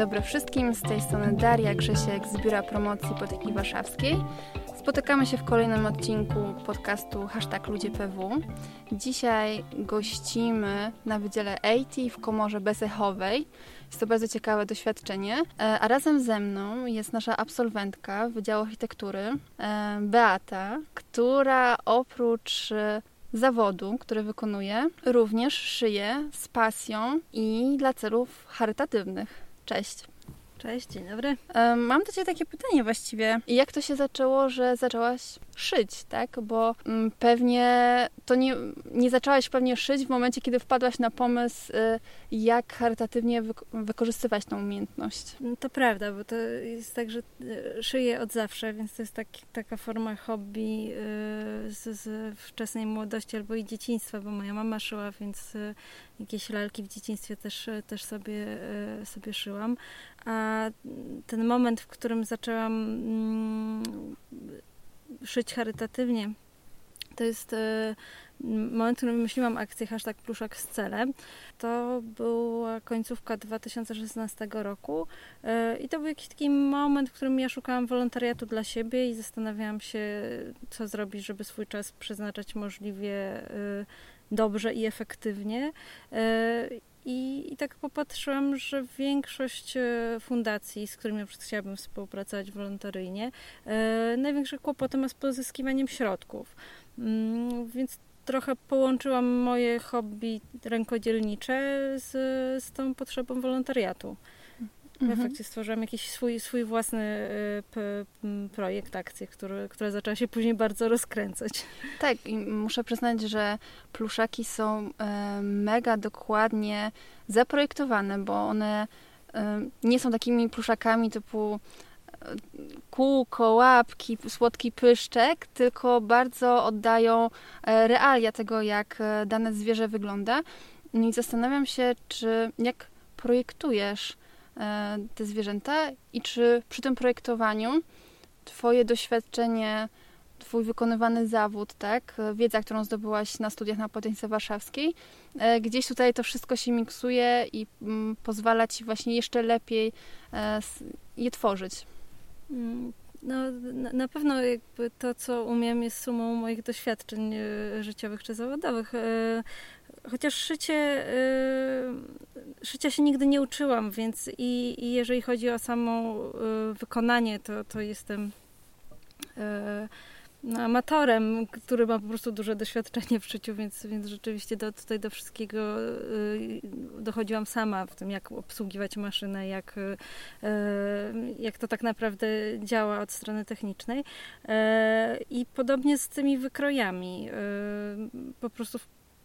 Dobry wszystkim. Z tej strony Daria Grzesiek z Biura Promocji Poteki Warszawskiej. Spotykamy się w kolejnym odcinku podcastu Hashtag Ludzie PW. Dzisiaj gościmy na Wydziale AT w komorze Besechowej. Jest to bardzo ciekawe doświadczenie. E, a razem ze mną jest nasza absolwentka Wydziału Architektury, e, Beata, która oprócz zawodu, który wykonuje, również szyje z pasją i dla celów charytatywnych. Cześć. Cześć, dzień dobry. Mam do Ciebie takie pytanie właściwie. Jak to się zaczęło, że zaczęłaś szyć, tak? Bo mm, pewnie to nie, nie zaczęłaś pewnie szyć w momencie, kiedy wpadłaś na pomysł, y, jak charytatywnie wykorzystywać tą umiejętność. No to prawda, bo to jest tak, że y, szyję od zawsze, więc to jest tak, taka forma hobby y, z, z wczesnej młodości albo i dzieciństwa, bo moja mama szyła, więc jakieś lalki w dzieciństwie też, też sobie, sobie szyłam. A ten moment, w którym zaczęłam mm, szyć charytatywnie, to jest e, moment, w którym wymyśliłam akcję hashtag pluszak z celem. To była końcówka 2016 roku e, i to był jakiś taki moment, w którym ja szukałam wolontariatu dla siebie i zastanawiałam się, co zrobić, żeby swój czas przeznaczać możliwie e, dobrze i efektywnie. I, I, tak popatrzyłam, że większość e, fundacji, z którymi chciałabym współpracować wolontaryjnie, e, największe kłopoty ma z pozyskiwaniem środków. Mm, więc trochę połączyłam moje hobby rękodzielnicze z, z tą potrzebą wolontariatu. W mhm. efekcie stworzyłam jakiś swój, swój własny y, projekt, akcję, który, która zaczęła się później bardzo rozkręcać. Tak, i muszę przyznać, że pluszaki są e, mega dokładnie zaprojektowane, bo one e, nie są takimi pluszakami typu kółko, łapki, słodki pyszczek, tylko bardzo oddają realia tego, jak dane zwierzę wygląda. No i zastanawiam się, czy jak projektujesz E, te zwierzęta i czy przy tym projektowaniu Twoje doświadczenie, Twój wykonywany zawód, tak, wiedza, którą zdobyłaś na studiach na Potęce Warszawskiej, e, gdzieś tutaj to wszystko się miksuje i mm, pozwala Ci właśnie jeszcze lepiej e, je tworzyć. No, na pewno to, co umiem, jest sumą moich doświadczeń życiowych czy zawodowych. Chociaż szycie, y, szycia się nigdy nie uczyłam, więc i, i jeżeli chodzi o samo wykonanie, to, to jestem no, amatorem, który ma po prostu duże doświadczenie w szyciu, więc, więc rzeczywiście do, tutaj do wszystkiego dochodziłam sama w tym, jak obsługiwać maszynę, jak, jak to tak naprawdę działa od strony technicznej. I podobnie z tymi wykrojami. Po prostu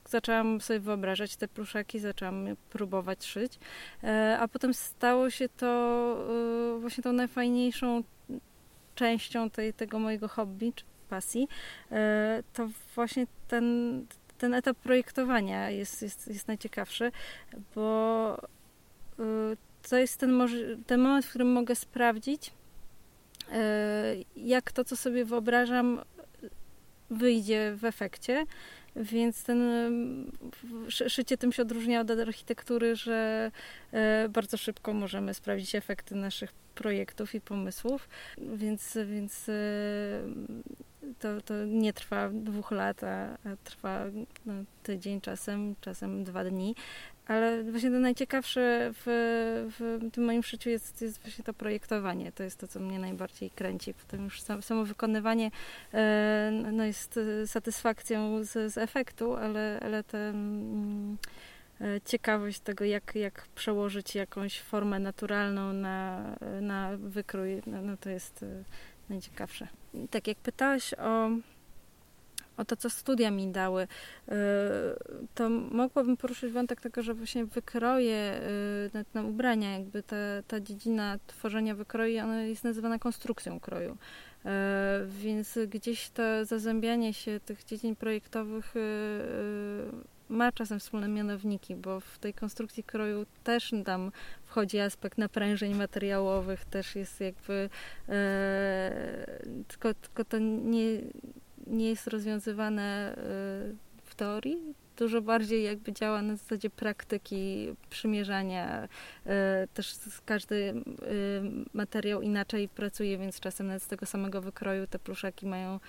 zaczęłam sobie wyobrażać te pluszaki, zaczęłam próbować szyć, e, a potem stało się to e, właśnie tą najfajniejszą częścią tej, tego mojego hobby, pasji, e, to właśnie ten, ten etap projektowania jest, jest, jest najciekawszy, bo to jest ten, ten moment, w którym mogę sprawdzić, jak to, co sobie wyobrażam, wyjdzie w efekcie. Więc ten szycie tym się odróżnia od architektury, że e, bardzo szybko możemy sprawdzić efekty naszych projektów i pomysłów, więc, więc e, to, to nie trwa dwóch lat, a, a trwa no, tydzień czasem, czasem dwa dni. Ale właśnie to najciekawsze w, w tym moim życiu jest, jest właśnie to projektowanie. To jest to, co mnie najbardziej kręci. Potem już samo wykonywanie e, no jest satysfakcją z, z efektu, ale, ale ta mm, e, ciekawość tego, jak, jak przełożyć jakąś formę naturalną na, na wykrój, no, no to jest najciekawsze. Tak jak pytałaś o o to, co studia mi dały, y, to mogłabym poruszyć wątek tego, że właśnie wykroje y, na, na ubrania, jakby ta, ta dziedzina tworzenia wykroi, ona jest nazywana konstrukcją kroju. Y, więc gdzieś to zazębianie się tych dziedzin projektowych ma czasem wspólne mianowniki, bo w tej konstrukcji kroju też tam wchodzi aspekt naprężeń materiałowych, też jest jakby e, tylko, tylko to nie, nie jest rozwiązywane y, w teorii, dużo bardziej jakby działa na zasadzie praktyki, przymierzania. E, też każdy materiał inaczej pracuje, więc czasem nawet z tego samego wykroju te pluszaki mają,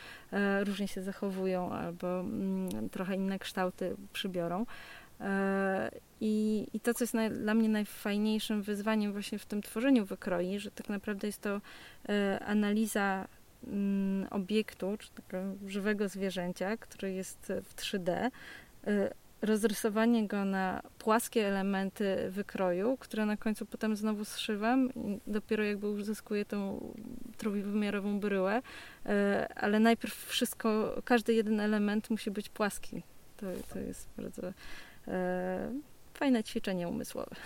różnie się zachowują albo mm, trochę inne kształty przybiorą. I, I to, co jest dla mnie najfajniejszym wyzwaniem właśnie w tym tworzeniu wykroi, że tak naprawdę jest to analiza Mm, obiektu, czy takiego żywego zwierzęcia, który jest w 3D, y, rozrysowanie go na płaskie elementy wykroju, które na końcu potem znowu zszywam i dopiero jakby uzyskuję tą trójwymiarową bryłę, y, ale najpierw wszystko, każdy jeden element musi być płaski. To, to jest bardzo e, fajne ćwiczenie umysłowe.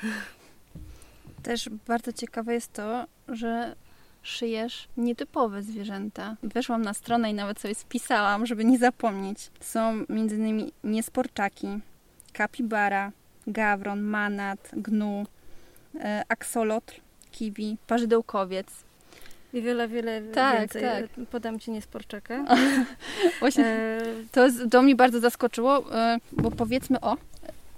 Też bardzo ciekawe jest to, że szyjesz nietypowe zwierzęta. Weszłam na stronę i nawet sobie spisałam, żeby nie zapomnieć. Są m.in. niesporczaki, kapibara, gawron, manat, gnu, e, aksolotl, kiwi, parzydełkowiec. I wiele, wiele tak, więcej. Tak. Podam ci niesporczaka. Właśnie e... to, to mnie bardzo zaskoczyło, e, bo powiedzmy o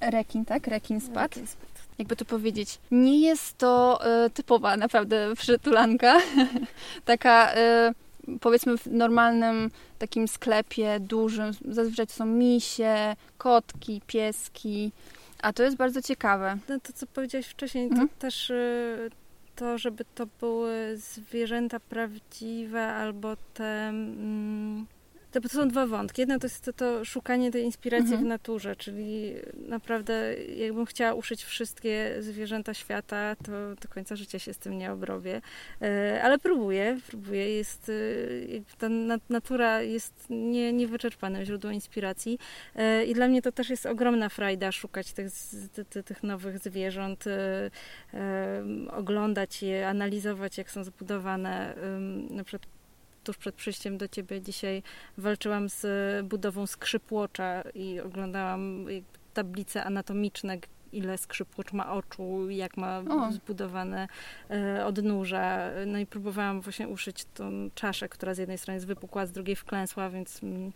rekin, tak? Rekin spadł. Rekin spadł jakby to powiedzieć, nie jest to y, typowa naprawdę przytulanka. Taka y, powiedzmy w normalnym takim sklepie dużym, zazwyczaj to są misie, kotki, pieski, a to jest bardzo ciekawe. No to, co powiedziałaś wcześniej, mhm. to też y, to, żeby to były zwierzęta prawdziwe albo te... Mm, to, są dwa wątki. Jedno to jest to, to szukanie tej inspiracji mhm. w naturze, czyli naprawdę jakbym chciała uszyć wszystkie zwierzęta świata, to do końca życia się z tym nie obrobię. E, ale próbuję, próbuję. Jest, e, ta natura jest nie, niewyczerpanym źródłem inspiracji e, i dla mnie to też jest ogromna frajda szukać tych, tych, tych nowych zwierząt, oglądać je, analizować jak są zbudowane. Na przykład tuż przed przyjściem do ciebie dzisiaj walczyłam z budową skrzypłocza i oglądałam tablice anatomiczne, ile skrzypłocz ma oczu, jak ma o. zbudowane e, odnóża. No i próbowałam właśnie uszyć tą czaszę, która z jednej strony jest wypukła, z drugiej wklęsła, więc mm,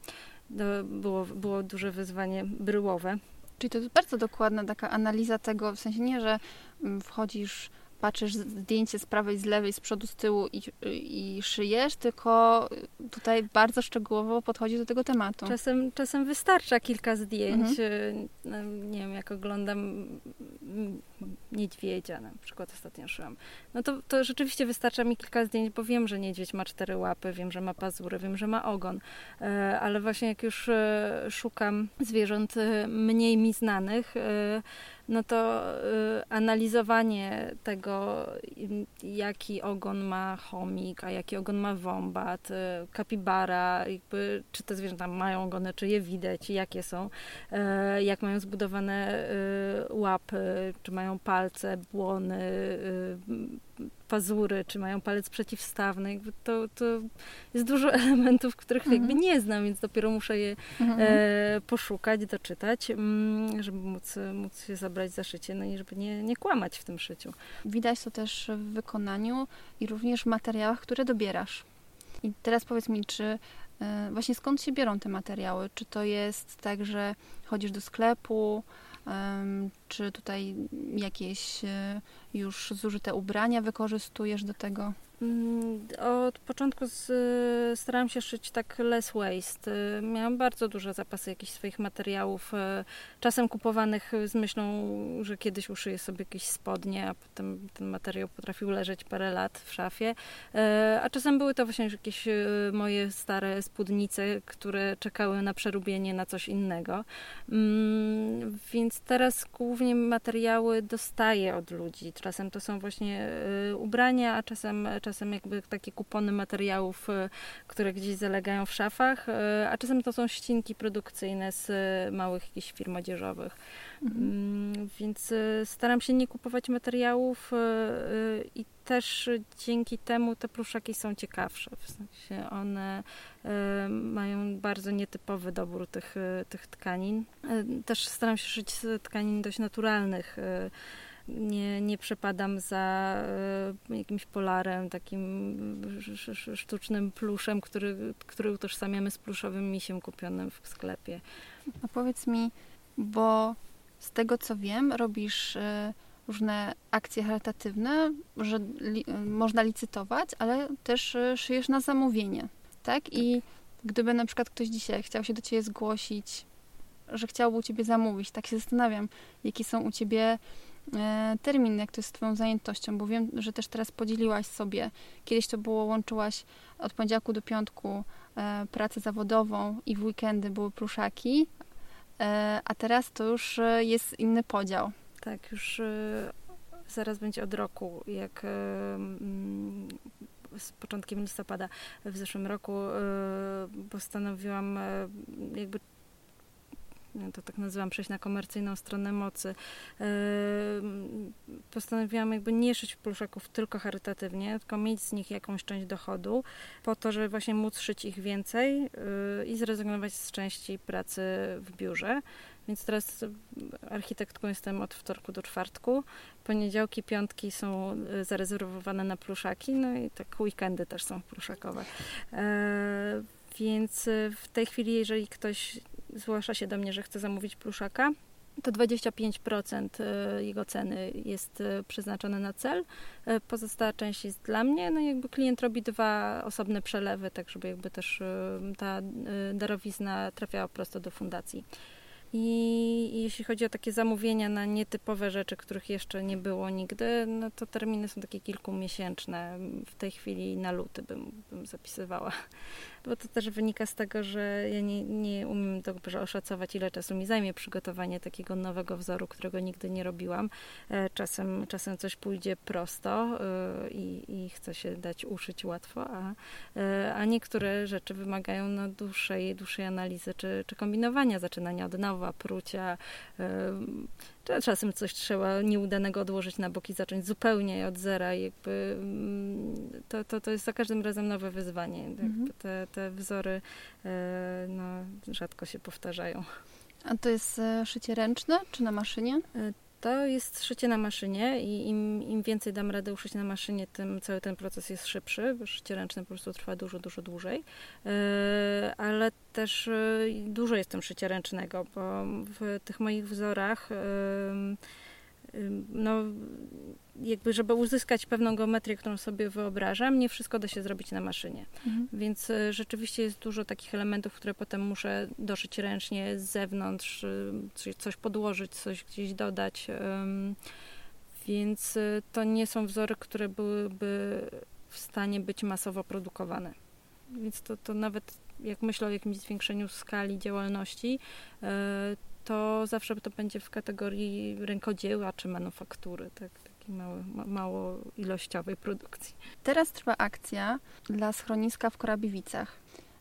było, było duże wyzwanie bryłowe. Czyli to jest bardzo dokładna taka analiza tego, w sensie nie, że mm, wchodzisz patrzysz zdjęcie z prawej, z lewej, z przodu, z tyłu i, i szyjesz, tylko tutaj bardzo szczegółowo podchodzi do tego tematu. Czasem, czasem wystarcza kilka zdjęć. Mhm. No, nie wiem, jak oglądam niedźwiedzia, na przykład ostatnio szyłam. No to, to rzeczywiście wystarcza mi kilka zdjęć, bo wiem, że niedźwiedź ma cztery łapy, wiem, że ma pazury, wiem, że ma ogon, e, ale właśnie jak już e, szukam zwierząt e, mniej mi znanych, no to y, analizowanie tego, jaki ogon ma chomik, a jaki ogon ma wombat, y, kapibara, jakby, czy te zwierzęta mają ogony, czy je widać, jakie są, y, jak mają zbudowane łapy, czy mają palce, błony, pazury, czy mają palec przeciwstawny. Jakby to, to jest dużo elementów, których mhm. jakby nie znam, więc dopiero muszę je mhm. e, poszukać, doczytać, mm, żeby móc, móc się zabrać za szycie, no i żeby nie, nie kłamać w tym szyciu. Widać to też w wykonaniu i również w materiałach, które dobierasz. I teraz powiedz mi, czy e, właśnie skąd się biorą te materiały? Czy to jest tak, że chodzisz do sklepu, czy tutaj jakieś e, już zużyte ubrania wykorzystujesz do tego? Mm, od początku z, starałam się szyć tak less waste. Miałam bardzo duże zapasy jakichś swoich materiałów, e, czasem kupowanych z myślą, że kiedyś uszyję sobie jakieś spodnie, a potem ten materiał potrafił leżeć parę lat w szafie. E, a czasem były to właśnie jakieś e, moje stare spódnice, które czekały na przerobienie na coś innego. Mm, więc teraz głównie materiały dostaję od ludzi. Czasem to są właśnie ubrania, a czasem czasem jakby takie kupony materiałów, e, które gdzieś zalegają w szafach, e, a czasem to są ścinki produkcyjne z małych jakichś firm odzieżowych. Mhm. Mm, więc staram się nie kupować materiałów i też dzięki temu te pluszaki są ciekawsze. W sensie one mają bardzo nietypowy dobór tych, tych tkanin. Też staram się szyć z tkanin dość naturalnych nie, nie przepadam za e, jakimś polarem, takim sztucznym pluszem, który, który utożsamiamy z pluszowym misiem kupionym w sklepie. A powiedz mi, bo z tego co wiem, robisz e, różne akcje charytatywne, że li, można licytować, ale też e, szyjesz na zamówienie, tak? I gdyby na przykład ktoś dzisiaj chciał się do ciebie zgłosić, że chciałby u ciebie zamówić, tak się zastanawiam, jakie są u ciebie e, terminy, jak to jest z twoją zajętością, bo wiem, że też teraz podzieliłaś sobie, kiedyś to było, łączyłaś od poniedziałku do piątku e, pracę zawodową i w weekendy były pluszaki, e, a teraz to już jest inny podział. Tak, już e, zaraz będzie od roku, jak e, mm, z początkiem listopada w zeszłym roku postanowiłam jakby to tak nazywam, przejść na komercyjną stronę mocy. Postanowiłam jakby nie szyć pluszaków tylko charytatywnie, tylko mieć z nich jakąś część dochodu, po to, żeby właśnie móc szyć ich więcej yy, i zrezygnować z części pracy w biurze. Więc teraz architektką jestem od wtorku do czwartku. Poniedziałki, piątki są y, zarezerwowane na pluszaki, no i tak weekendy też są pluszakowe. E, więc y, w tej chwili, jeżeli ktoś zgłasza się do mnie, że chce zamówić pluszaka, to 25% y, jego ceny jest y, przeznaczone na cel. Y, pozostała część jest dla mnie. No jakby klient robi dwa osobne przelewy, tak żeby jakby też ta darowizna trafiała prosto do fundacji. I jeśli chodzi o takie zamówienia na nietypowe rzeczy, których jeszcze nie było nigdy, no to terminy są takie kilkumiesięczne. W tej chwili na luty bym, bym zapisywała bo to też wynika z tego, że ja nie, nie umiem dobrze oszacować, ile czasu mi zajmie przygotowanie takiego nowego wzoru, którego nigdy nie robiłam. E, czasem, czasem coś pójdzie prosto e, i, i chce się dać uszyć łatwo, a, e, a niektóre rzeczy wymagają no, dłuższej, dłuższej analizy czy, czy kombinowania, zaczynania od nowa, prucia, Czasem coś trzeba nieudanego odłożyć na boki, zacząć zupełnie od zera. Jakby mm, to, to, to jest za każdym razem nowe wyzwanie. Mhm. Te, te wzory e, no, rzadko się powtarzają. A to jest e, szycie ręczne czy na maszynie? E, to jest szycie na maszynie i im, im więcej dam radę uszyć na maszynie, tym cały ten proces jest szybszy, szycie ręczne po prostu trwa dużo, dużo dłużej. Yy, ale też yy, dużo jest tym szycia ręcznego, bo w tych moich wzorach no, jakby, żeby uzyskać pewną geometrię, którą sobie wyobrażam, nie wszystko da się zrobić na maszynie. Mhm. Więc y, rzeczywiście jest dużo takich elementów, które potem muszę doszyć ręcznie z zewnątrz, y, coś podłożyć, coś gdzieś dodać. Więc y, to nie są wzory, które byłyby w stanie być masowo produkowane. Więc to, to nawet jak myślę o jakimś zwiększeniu skali działalności, to zawsze to będzie w kategorii rękodzieła czy manufaktury, tak, takiej mało, mało ilościowej produkcji. Teraz trwa akcja dla schroniska w Korabiewicach.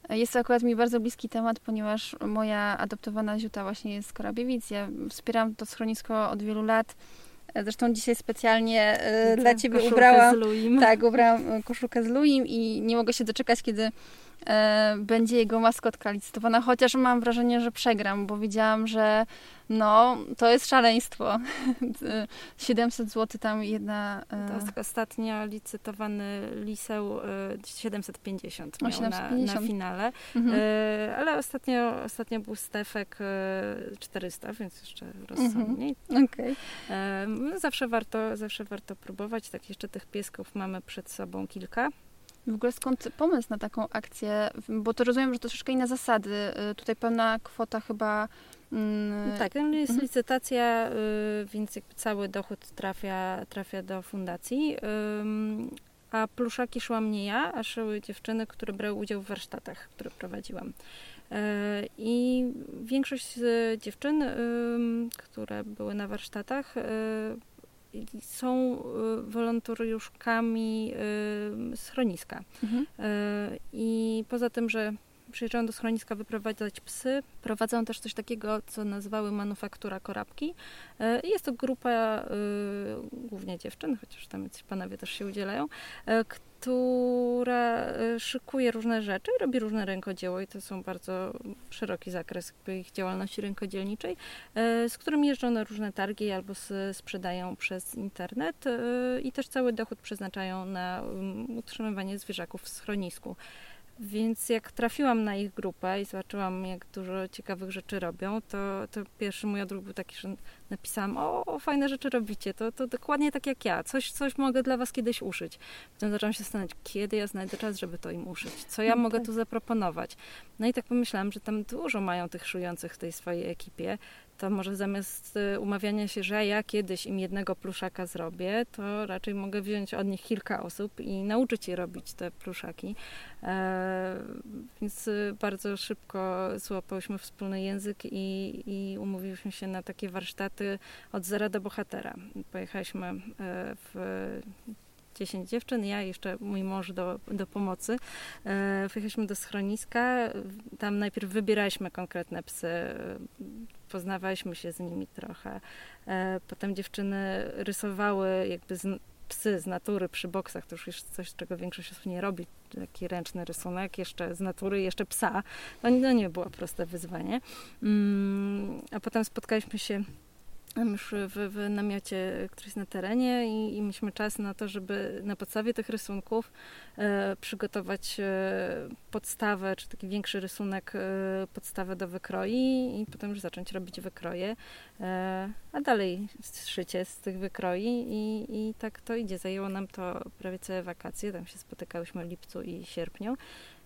Jest to akurat mi bardzo bliski temat, ponieważ moja adoptowana ziuta właśnie jest z Korabiewic. Ja wspieram to schronisko od wielu lat. Zresztą dzisiaj specjalnie Widzę, dla Ciebie ubrałam, tak, ubrałam koszulkę z Luim i nie mogę się doczekać, kiedy e, będzie jego maskotka licytowana, chociaż mam wrażenie, że przegram, bo widziałam, że no, to jest szaleństwo. 700 zł tam jedna... E... Ostatnio licytowany liseł e, 750 miał 750. Na, na finale, mhm. e, ale ostatnio, ostatnio był Stefek e, 400, więc jeszcze rozsądniej. Mhm. Okay. No, zawsze, warto, zawsze warto próbować, tak jeszcze tych piesków mamy przed sobą kilka. W ogóle skąd pomysł na taką akcję? Bo to rozumiem, że to troszeczkę inne zasady. Y, tutaj pełna kwota chyba... Mm, tak, jest mhm. licytacja, y, więc jakby cały dochód trafia, trafia do fundacji. A pluszaki szłam nie ja, a szły dziewczyny, które brały udział w warsztatach, które prowadziłam. Y, I większość z dziewczyn, które były na warsztatach, są y, wolontariuszkami y, schroniska. Mhm. Y, I poza tym, że przyjeżdżają do schroniska wyprowadzać psy. Prowadzą też coś takiego, co nazywały manufaktura korabki. Jest to grupa głównie dziewczyn, chociaż tam panowie też się udzielają, która e, szykuje różne rzeczy, robi różne rękodzieło i to są bardzo szeroki zakres ich działalności rękodzielniczej, e, z którym jeżdżą na różne targi albo sprzedają przez internet e, i też cały dochód przeznaczają na um, utrzymywanie zwierzaków w schronisku. Więc jak trafiłam na ich grupę i zobaczyłam, jak dużo ciekawych rzeczy robią, to, to pierwszy mój odruch był taki, że napisałam, o, fajne rzeczy robicie, to, to dokładnie tak jak ja, coś, coś mogę dla was kiedyś uszyć. Potem zaczęłam się zastanawiać, kiedy ja znajdę czas, żeby to im uszyć, co ja no mogę tak. tu zaproponować. No i tak pomyślałam, że tam dużo mają tych szujących w tej swojej ekipie, to może zamiast y, umawiania się, że ja kiedyś im jednego pluszaka zrobię, to raczej mogę wziąć od nich kilka osób i nauczyć je robić te pluszaki. E, więc y, bardzo szybko złapałyśmy wspólny język i, i umówiłyśmy się na takie warsztaty od zera do bohatera. Pojechaliśmy e, w 10 dziewczyn, ja jeszcze mój mąż do, do pomocy. E, wyjechaliśmy do schroniska, tam najpierw wybieraliśmy konkretne psy, poznawaliśmy się z nimi trochę. E, potem dziewczyny rysowały jakby z, psy z natury przy boksach, to już jest coś, czego większość osób nie robi, taki ręczny rysunek, jeszcze z natury, jeszcze psa. No, no nie było proste wyzwanie. Mm, a potem spotkaliśmy się już w, w, namiocie, który jest na terenie i, i mieliśmy czas na to, żeby na podstawie tych rysunków e, przygotować e, podstawę, czy taki większy rysunek, e, podstawę do wykroi i potem już zacząć robić wykroje, e, a dalej szycie z tych wykroi i, i tak to idzie. Zajęło nam to prawie całe wakacje, tam się spotykałyśmy w lipcu i sierpniu.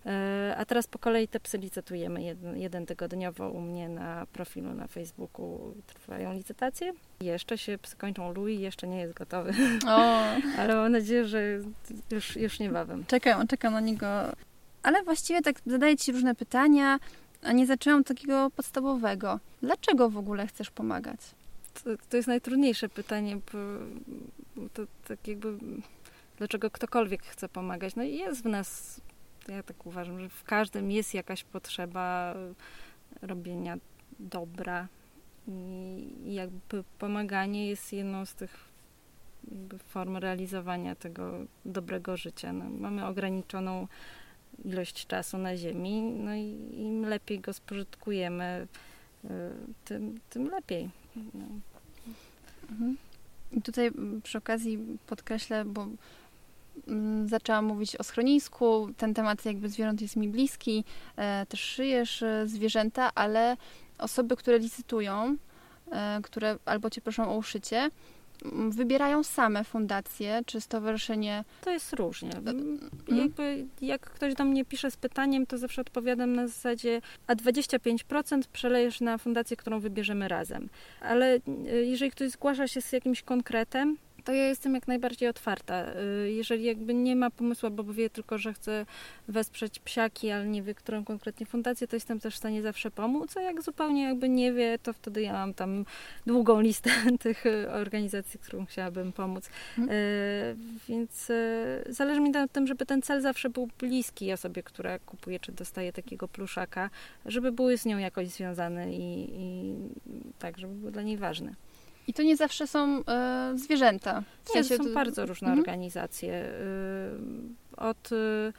E, a teraz po kolei te psy licytujemy jeden, jeden tygodniowo u mnie na profilu na Facebooku. Trwają licytacje. Jeszcze się psy kończą. Louis jeszcze nie jest gotowy. O. Ale mam nadzieję, że już, już niebawem. Czekam, czekam na niego. Ale właściwie tak zadaję Ci różne pytania, a nie zaczęłam takiego podstawowego. Dlaczego w ogóle chcesz pomagać? To, to jest najtrudniejsze pytanie, bo, bo to tak jakby dlaczego ktokolwiek chce pomagać. No i jest w nas ja tak uważam, że w każdym jest jakaś potrzeba robienia dobra i jakby pomaganie jest jedną z tych form realizowania tego dobrego życia. No, mamy ograniczoną ilość czasu na Ziemi, no i im lepiej go spożytkujemy, y, tym, tym lepiej. No. Mhm. I tutaj przy okazji podkreślę, bo zaczęłam mówić o schronisku. Ten temat jakby zwierząt jest mi bliski. E, też szyjesz e, zwierzęta, ale osoby, które licytują, e, które albo cię proszą o uszycie, wybierają same fundacje czy stowarzyszenie? To jest różnie. Hmm? Jakby jak ktoś do mnie pisze z pytaniem, to zawsze odpowiadam na zasadzie, a 25% przelejesz na fundację, którą wybierzemy razem. Ale jeżeli ktoś zgłasza się z jakimś konkretem, to ja jestem jak najbardziej otwarta. Y, jeżeli jakby nie ma pomysłu, bo wie tylko, że chce wesprzeć psiaki, ale nie wie, którą konkretnie fundację, to jestem też w stanie zawsze pomóc, a jak zupełnie jakby nie wie, to wtedy ja mam tam długą listę tych organizacji, którą chciałabym pomóc. Y, więc y, zależy mi na tym, żeby ten cel zawsze był bliski osobie, która kupuje czy dostaje takiego pluszaka, żeby były z nią jakoś związane i, i tak, żeby był dla niej ważny. I to nie zawsze są e, zwierzęta. W nie, sensie, to są bardzo różne mhm. organizacje. Y, od, y,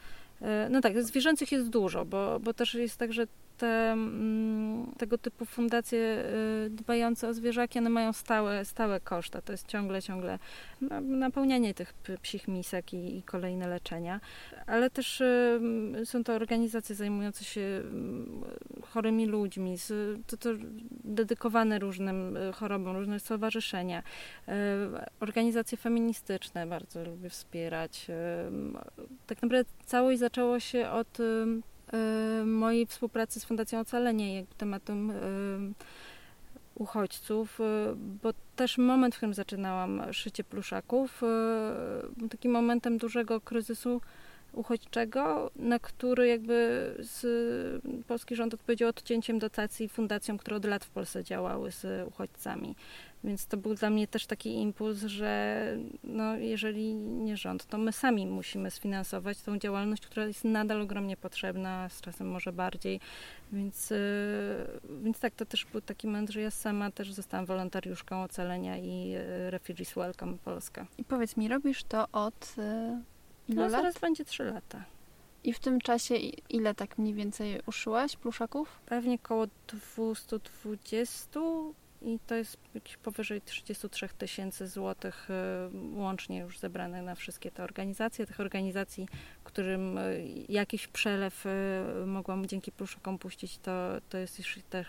no tak, zwierzęcych jest dużo, bo, bo też jest tak, że te, mm, tego typu fundacje y, dbające o zwierzaki, one mają stałe, stałe koszta. To jest ciągle, ciągle napełnianie tych psich misek i, i kolejne leczenia. Ale też y, są to organizacje zajmujące się chorymi ludźmi, to, to dedykowane różnym y, chorobom, różne stowarzyszenia. Organizacje feministyczne bardzo lubię wspierać. Tak naprawdę całość zaczęło się od mojej współpracy z Fundacją Ocalenie, tematem y, uchodźców, y, bo też moment, w którym zaczynałam szycie pluszaków, był takim momentem dużego kryzysu uchodźczego, na który jakby z, polski rząd odpowiedział odcięciem dotacji fundacjom, które od lat w Polsce działały z uchodźcami. Więc to był dla mnie też taki impuls, że no, jeżeli nie rząd, to my sami musimy sfinansować tą działalność, która jest nadal ogromnie potrzebna, z czasem może bardziej. Więc, yy, więc tak, to też był taki moment, że ja sama też zostałam wolontariuszką ocalenia i yy, Refugees Welcome Polska. I powiedz mi, robisz to od ilu no, lat? zaraz będzie trzy lata. I w tym czasie ile tak mniej więcej uszyłaś pluszaków? Pewnie około 220 i to jest powyżej 33 tysięcy złotych łącznie już zebrane na wszystkie te organizacje. Tych organizacji, którym jakiś przelew mogłam dzięki pluszakom puścić, to, to jest już też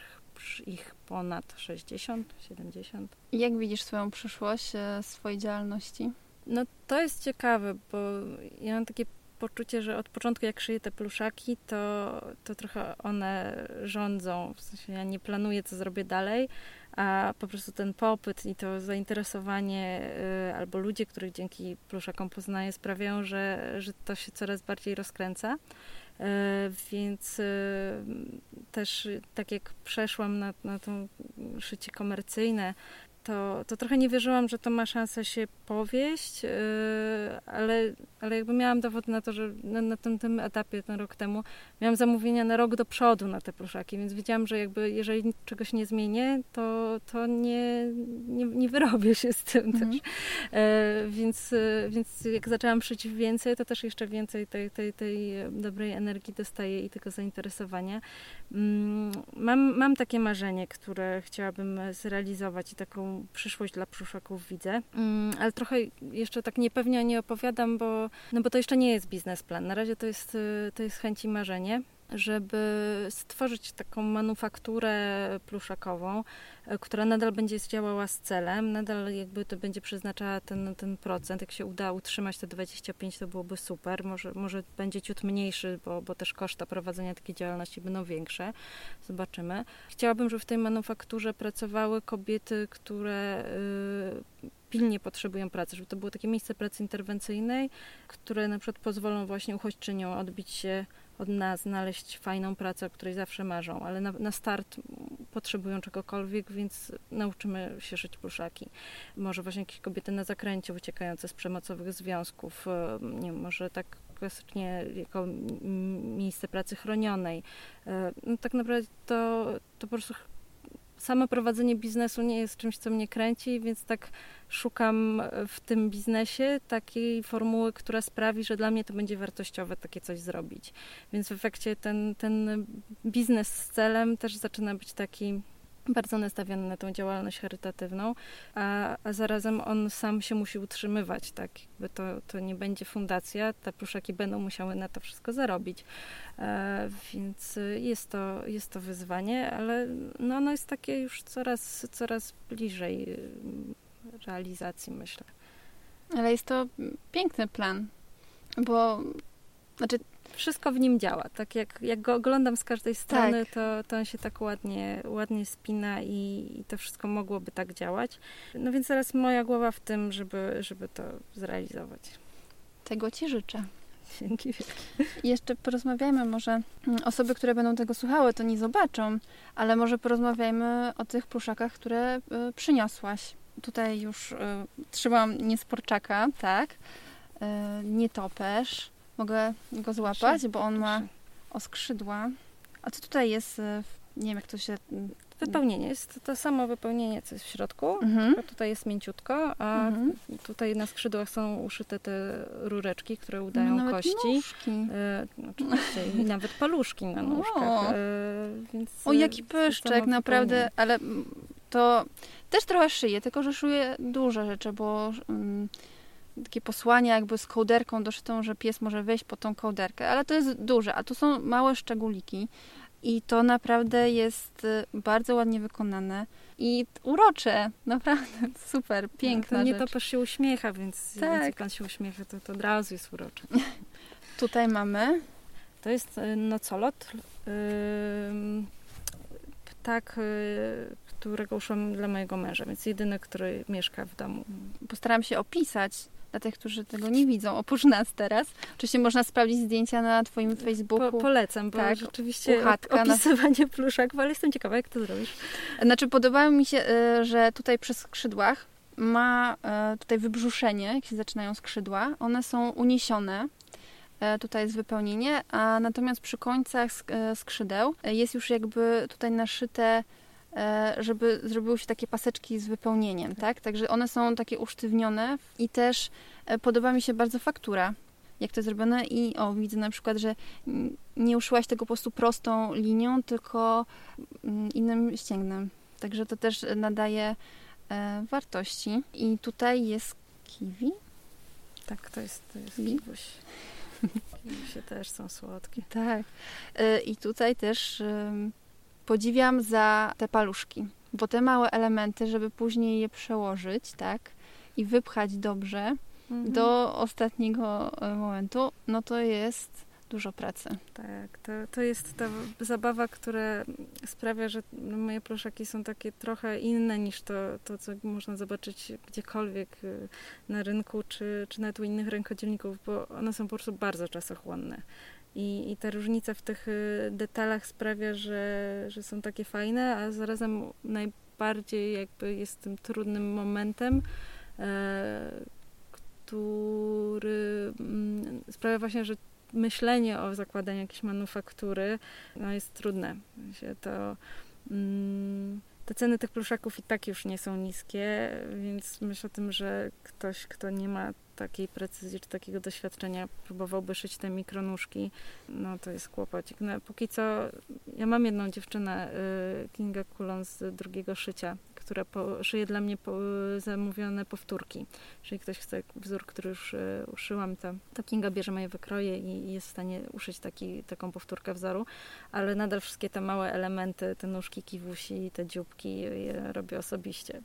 ich ponad 60, 70. Jak widzisz swoją przyszłość, swojej działalności? No to jest ciekawe, bo ja mam takie poczucie, że od początku jak szyję te pluszaki, to, to trochę one rządzą. W sensie ja nie planuję, co zrobię dalej, a po prostu ten popyt i to zainteresowanie y, albo ludzie, których dzięki pluszakom poznaję, sprawiają, że, że to się coraz bardziej rozkręca. Y, więc y, też tak jak przeszłam na, na to szycie komercyjne, to, to trochę nie wierzyłam, że to ma szansę się powieść, yy, ale, ale jakby miałam dowód na to, że na, na tym, tym etapie, ten rok temu, miałam zamówienia na rok do przodu na te pluszaki, więc wiedziałam, że jakby jeżeli czegoś nie zmienię, to, to nie, nie, nie wyrobię się z tym mhm. też. Yy, więc, yy, więc jak zaczęłam szyć więcej, to też jeszcze więcej tej, tej, tej dobrej energii dostaję i tego zainteresowania. Mm, mam, mam takie marzenie, które chciałabym zrealizować i taką przyszłość dla przuszaków widzę, mm, ale trochę jeszcze tak niepewnie nie opowiadam, bo, no bo to jeszcze nie jest biznesplan. Na razie to jest, y, to jest chęć i marzenie żeby stworzyć taką manufakturę pluszakową, e, która nadal będzie działała z celem, nadal jakby to będzie przeznaczała ten, ten procent. Jak się uda utrzymać te 25, to byłoby super. Może, może będzie ciut mniejszy, bo, bo też koszta prowadzenia takiej działalności będą większe. Zobaczymy. Chciałabym, żeby w tej manufakturze pracowały kobiety, które y, pilnie potrzebują pracy, żeby to było takie miejsce pracy interwencyjnej, które na przykład pozwolą właśnie uchodźczyniom odbić się od nas, znaleźć fajną pracę, o której zawsze marzą, ale na, na start potrzebują czegokolwiek, więc nauczymy się szyć pluszaki. Może właśnie jakieś kobiety na zakręcie uciekające z przemocowych związków, e, nie może tak klasycznie jako miejsce pracy chronionej. E, no, tak naprawdę to, to po prostu samo prowadzenie biznesu nie jest czymś, co mnie kręci, więc tak szukam w tym biznesie takiej formuły, która sprawi, że dla mnie to będzie wartościowe takie coś zrobić. Więc w efekcie ten, ten biznes z celem też zaczyna być taki bardzo nastawiony na tą działalność charytatywną, a, a zarazem on sam się musi utrzymywać, tak? Jakby to, to nie będzie fundacja, te pluszaki będą musiały na to wszystko zarobić. E, więc jest to, jest to wyzwanie, ale no ono jest takie już coraz, coraz bliżej realizacji, myślę. Ale jest to piękny plan, bo znaczy wszystko w nim działa. Tak jak, jak go oglądam z każdej strony, tak. to, to on się tak ładnie, ładnie spina i, i, to wszystko mogłoby tak działać. No więc teraz moja głowa w tym, żeby, żeby to zrealizować. Tego Ci życzę. Dzięki Jeszcze porozmawiajmy może, mm, osoby, które będą tego słuchały, to nie zobaczą, ale może porozmawiajmy o tych pluszakach, które y, przyniosłaś tutaj już y, trzymam niesporczaka, tak? Y, nietoperz. Mogę go złapać, bo on ma oskrzydła. A co tutaj jest? Y, nie wiem, jak to się... Wypełnienie. Jest to samo wypełnienie, co jest w środku. Mhm. Tutaj jest mięciutko, a mhm. tutaj na skrzydłach są uszyte te rureczki, które udają no, kości. Nóżki. E, oczywiście. I nawet paluszki na nóżkach. E, więc o, jaki pyszczek, naprawdę. Ale to też trochę szyję, tylko że szyję duże rzeczy, bo um, takie posłania jakby z kołderką doszytą, że pies może wejść po tą kołderkę, ale to jest duże, a tu są małe szczególiki i to naprawdę jest y, bardzo ładnie wykonane i urocze, naprawdę super, piękna no, to nie to się uśmiecha, więc tak. jak pan się uśmiecha, to, to od razu jest urocze. Tutaj mamy... To jest y, nocolot. Yy, ptak, y, którego uszłam dla mojego męża, więc jedyny, który mieszka w domu. Postaram się opisać dla tych, którzy tego nie widzą, oprócz nas teraz. Oczywiście można sprawdzić zdjęcia na twoim Facebooku. Po, polecam, bo tak, rzeczywiście uchatka opisywanie na... pluszaków, ale jestem ciekawa, jak to zrobisz. Znaczy, podobało mi się, y, że tutaj przy skrzydłach ma y, tutaj wybrzuszenie, jak się zaczynają skrzydła. One są uniesione. Y, tutaj jest wypełnienie, a natomiast przy końcach skrzydeł jest już jakby tutaj naszyte E, żeby zrobiły się takie paseczki z wypełnieniem, tak? Także one są takie usztywnione i też e, podoba mi się bardzo faktura, jak to jest zrobione i o, widzę na przykład, że nie uszyłaś tego po prostu prostą linią, tylko mm, innym ścięgnem. Także to też nadaje e, wartości. I tutaj jest kiwi. Tak, to jest, to jest Kiwi? kiwuś. Kiwusie też są słodkie. Tak. E, I tutaj też podziwiam za te paluszki, bo te małe elementy, żeby później je przełożyć, tak, i wypchać dobrze Mhm. do ostatniego e, momentu, no to jest dużo pracy. Tak, to, to jest ta zabawa, która sprawia, że moje pluszaki są takie trochę inne niż to, to co można zobaczyć gdziekolwiek y, na rynku, czy, czy nawet u innych rękodzielników, bo one są po prostu bardzo czasochłonne. I, I ta różnica w tych y, detalach sprawia, że, że są takie fajne, a zarazem najbardziej jakby jest tym trudnym momentem, e, który mm, sprawia właśnie, że myślenie o zakładaniu jakiejś manufaktury no jest trudne. To, mm, te ceny tych pluszaków i tak już nie są niskie, więc myślę o tym, że ktoś, kto nie ma takiej precyzji czy takiego doświadczenia, próbowałby szyć te mikronóżki, no to jest kłopocik. No, póki co, ja mam jedną dziewczynę, y, Kinga Kulon z drugiego szycia, która po, szyje dla mnie po, zamówione powtórki. Jeżeli ktoś chce wzór, który już y, uszyłam, to, to Kinga bierze moje wykroje i, i jest w stanie uszyć taki, taką powtórkę wzoru, ale nadal wszystkie te małe elementy, te nóżki kiwusi, te dzióbki je robię osobiście.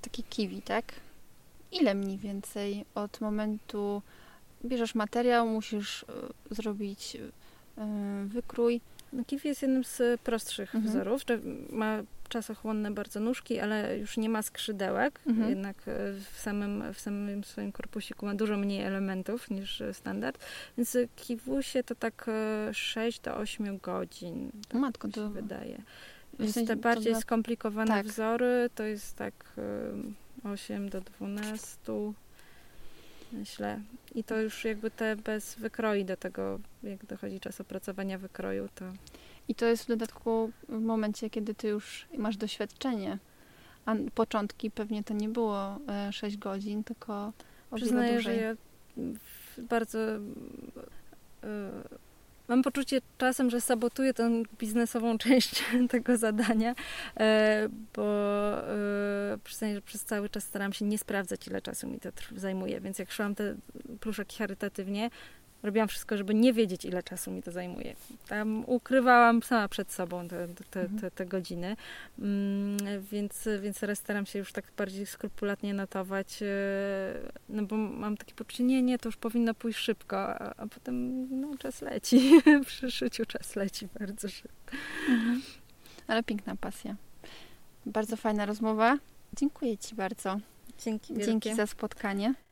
Taki kiwi, tak? Ile mniej więcej od momentu bierzesz materiał, musisz e, zrobić e, wykrój. No, kiwi jest jednym z prostszych Mhm. wzorów, ma czasochłonne bardzo nóżki, ale już nie ma skrzydełek, Mhm. jednak e, w samym, w samym swoim korpusiku ma dużo mniej elementów niż standard, więc kiwusie to tak e, 6 do 8 godzin, tak Matko, to wydaje. Więc te to bardziej dla- skomplikowane tak. wzory to jest tak e, 8 do 12, myślę. I to już jakby te bez wykroi do tego, jak dochodzi czas opracowania wykroju, to I to jest w dodatku w momencie, kiedy ty już masz doświadczenie. A początki pewnie to nie było e, 6 godzin, tylko o Przyznaję, że ja bardzo e, mam poczucie czasem, że sabotuję tę biznesową część tego zadania, e, bo e, przyznaję, że przez cały czas staram się nie sprawdzać, ile czasu mi to zajmuje, więc jak szłam te pluszaki charytatywnie, robiłam wszystko, żeby nie wiedzieć, ile czasu mi to zajmuje. Tam ukrywałam sama przed sobą te, te, Mhm. te, te godziny, mm, więc, więc teraz staram się już tak bardziej skrupulatnie notować, e, no bo mam takie poczucie, nie, nie, to już powinno pójść szybko, a, a potem no, czas leci. Przy szyciu czas leci bardzo szybko. Mhm. Ale piękna pasja. Bardzo fajna rozmowa. Dziękuję Ci bardzo. Dzięki Dzięki za spotkanie.